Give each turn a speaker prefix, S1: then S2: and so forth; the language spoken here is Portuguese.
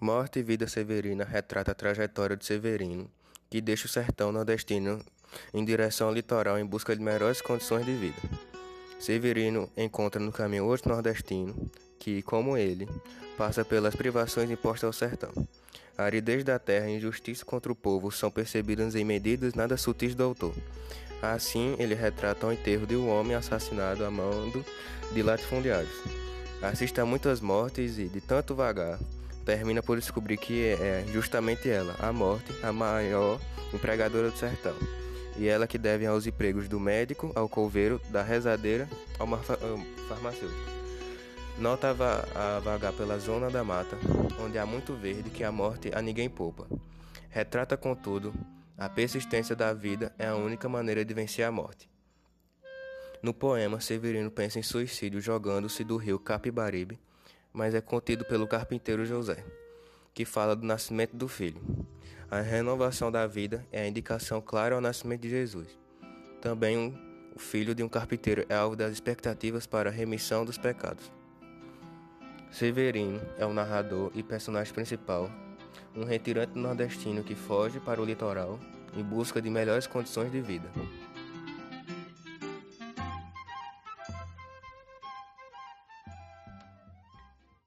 S1: Morte e Vida Severina retrata a trajetória de Severino, que deixa o sertão nordestino em direção ao litoral em busca de melhores condições de vida. Severino encontra no caminho outro nordestino que, como ele, passa pelas privações impostas ao sertão. A aridez da terra e a injustiça contra o povo são percebidas em medidas nada sutis do autor. Assim, ele retrata o enterro de um homem assassinado a mando de latifundiários. Assiste a muitas mortes e, de tanto vagar, termina por descobrir que é justamente ela, a morte, a maior empregadora do sertão. E ela que deve aos empregos do médico, ao couveiro, da rezadeira, ao farmacêutico. Nota a vagar pela zona da mata, onde há muito verde que a morte a ninguém poupa. Retrata, contudo, a persistência da vida é a única maneira de vencer a morte. No poema, Severino pensa em suicídio jogando-se do rio Capibaribe, mas é contido pelo carpinteiro José, que fala do nascimento do filho. A renovação da vida é a indicação clara ao nascimento de Jesus. Também um, o filho de um carpinteiro é alvo das expectativas para a remissão dos pecados. Severino é o narrador e personagem principal, um retirante nordestino que foge para o litoral em busca de melhores condições de vida.